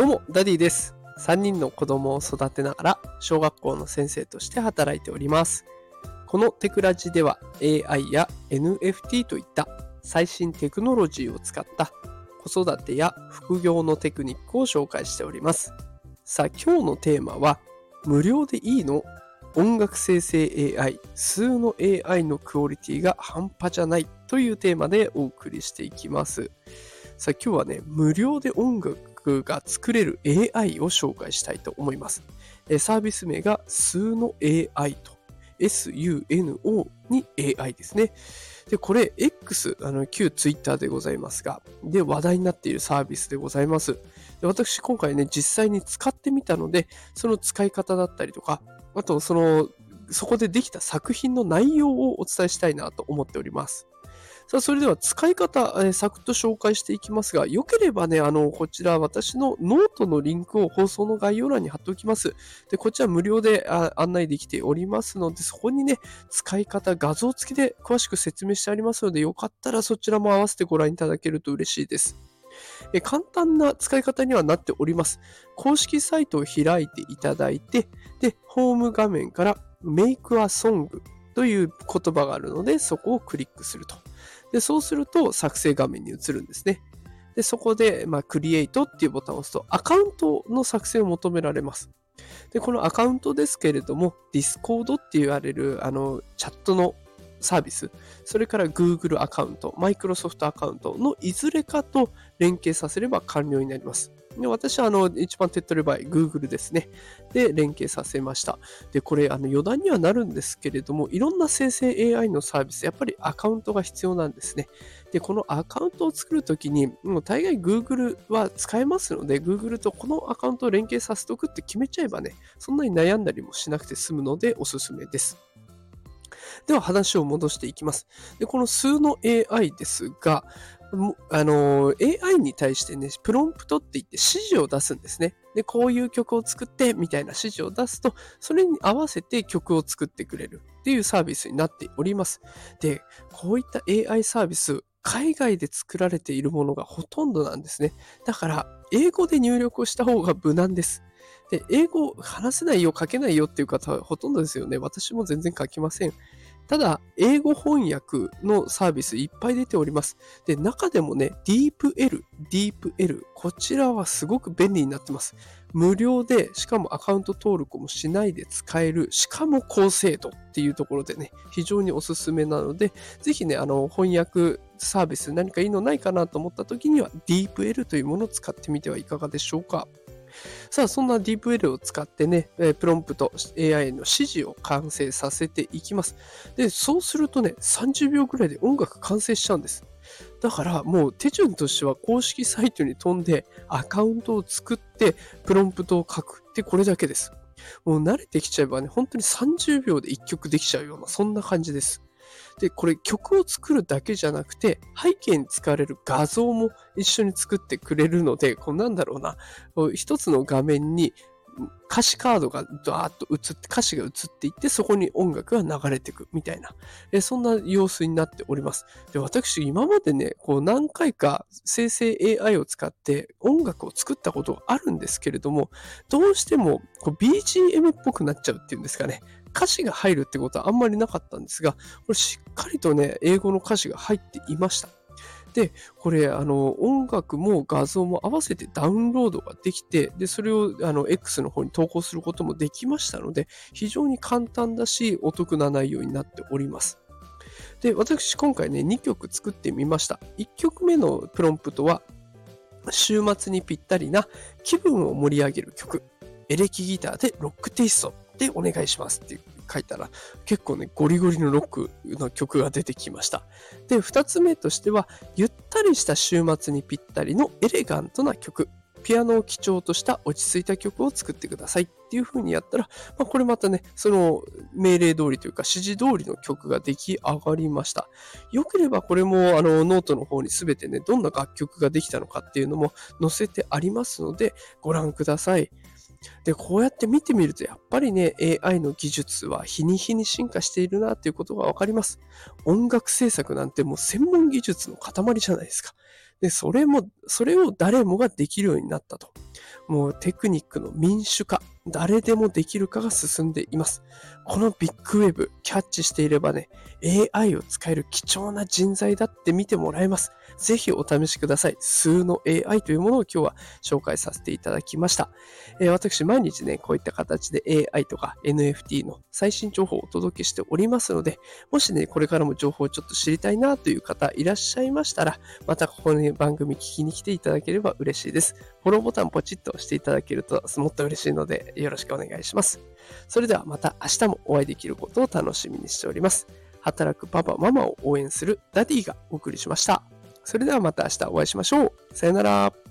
どうも、ダディです。3人の子供を育てながら、小学校の先生として働いております。このテクラジでは AI や NFT といった最新テクノロジーを使った子育てや副業のテクニックを紹介しております。さあ、今日のテーマは、無料でいいの？音楽生成 AI、 Suno AI のクオリティが半端じゃないというテーマでお送りしていきます。さあ今日はね、無料で音楽が作れる AI を紹介したいと思います。サービス名が数の AI と、SUNO に AI ですね。で、これ X、あの旧 Twitter でございますが、で、話題になっているサービスでございます。で私今回ね、実際に使ってみたので、その使い方だったりとか、あとその、そこでできた作品の内容をお伝えしたいなと思っております。さあ、それでは使い方、えーサクッと紹介していきますが、よければね、あの、こちら私のノートのリンクを放送の概要欄に貼っておきます。で、こちら無料であ案内できておりますので、そこにね、使い方、画像付きで詳しく説明してありますので、よかったらそちらも合わせてご覧いただけると嬉しいです。え簡単な使い方にはなっております。公式サイトを開いていただいて、で、ホーム画面から Make a Song という言葉があるので、そこをクリックすると。で、そうすると作成画面に移るんですね。で、そこで、まあ、クリエイトっていうボタンを押すと、アカウントの作成を求められます。で、このアカウントですけれども、Discord って言われる、あの、チャットのサービス、それから Google アカウント、Microsoft アカウントのいずれかと連携させれば完了になります。で私はあの一番手っ取り早い Google ですね。で、連携させました。で、これあの余談にはなるんですけれども、いろんな生成 AI のサービス、やっぱりアカウントが必要なんですね。で、このアカウントを作るときに、もう大概 Google は使えますので、Google とこのアカウントを連携させておくって決めちゃえばね、そんなに悩んだりもしなくて済むのでおすすめです。では話を戻していきます。でこの数の AI ですが、あの AI に対してね、プロンプトって言って指示を出すんですね。で、こういう曲を作ってみたいな指示を出すと、それに合わせて曲を作ってくれるっていうサービスになっております。で、こういった AI サービス、海外で作られているものがほとんどなんですね。だから、英語で入力をした方が無難です。で、英語話せないよ、書けないよっていう方はほとんどですよね。私も全然書きません。ただ、英語翻訳のサービスいっぱい出ております。で、中でもね、DeepL、DeepL、こちらはすごく便利になってます。無料で、しかもアカウント登録もしないで使える、しかも高精度っていうところでね、非常におすすめなので、ぜひね、あの、翻訳サービス何かいいのないかなと思った時には、DeepL というものを使ってみてはいかがでしょうか。さあ、そんな DeepL を使ってね、プロンプト AI の指示を完成させていきます。で、そうするとね、30秒ぐらいで音楽完成しちゃうんです。だからもう手順としては公式サイトに飛んでアカウントを作ってプロンプトを書くってこれだけです。もう慣れてきちゃえばね、本当に30秒で1曲できちゃうような、そんな感じです。で、これ曲を作るだけじゃなくて、背景に使われる画像も一緒に作ってくれるので、こうなんだろうな、一つの画面に歌詞カードがダーッと映って、歌詞が映っていって、そこに音楽が流れていくみたいな、えそんな様子になっております。で、私、今までね、こう何回か生成 AI を使って音楽を作ったことがあるんですけれども、どうしてもこう BGM っぽくなっちゃうっていうんですかね。歌詞が入るってことはあんまりなかったんですが、これしっかりとね、英語の歌詞が入っていました。で、これ、あの、音楽も画像も合わせてダウンロードができて、で、それを、あの、X の方に投稿することもできましたので、非常に簡単だし、お得な内容になっております。で、私、今回ね、2曲作ってみました。1曲目のプロンプトは、週末にぴったりな気分を盛り上げる曲、エレキギターでロックテイストでお願いしますって書いたら、結構ね、ゴリゴリのロックの曲が出てきました。で、二つ目としては、ゆったりした週末にぴったりのエレガントな曲。ピアノを基調とした落ち着いた曲を作ってくださいっていう風にやったら、まあ、これまたね、その命令通りというか指示通りの曲が出来上がりました。よければこれもあのノートの方にすべてね、どんな楽曲ができたのかっていうのも載せてありますので、ご覧ください。で、こうやって見てみると、やっぱりね、AI の技術は日に日に進化しているなということがわかります。音楽制作なんてもう専門技術の塊じゃないですか。で、それも、それを誰もができるようになったと。もうテクニックの民主化、誰でもできるかが進んでいます。このビッグウェブ、キャッチしていればね、AI を使える貴重な人材だって見てもらえます。ぜひお試しください。数の AI というものを今日は紹介させていただきました。えー、私、毎日ね、こういった形で AI とか NFT の最新情報をお届けしておりますので、もしね、これからも情報をちょっと知りたいなという方いらっしゃいましたら、またここの、ね、番組聞きに来ていただければ嬉しいです。フォローボタンポチッと押していただけるともっと嬉しいので、よろしくお願いします。それではまた明日もお会いできることを楽しみにしております。働くパパ、ママを応援するダディがお送りしました。それではまた明日お会いしましょう。さよなら。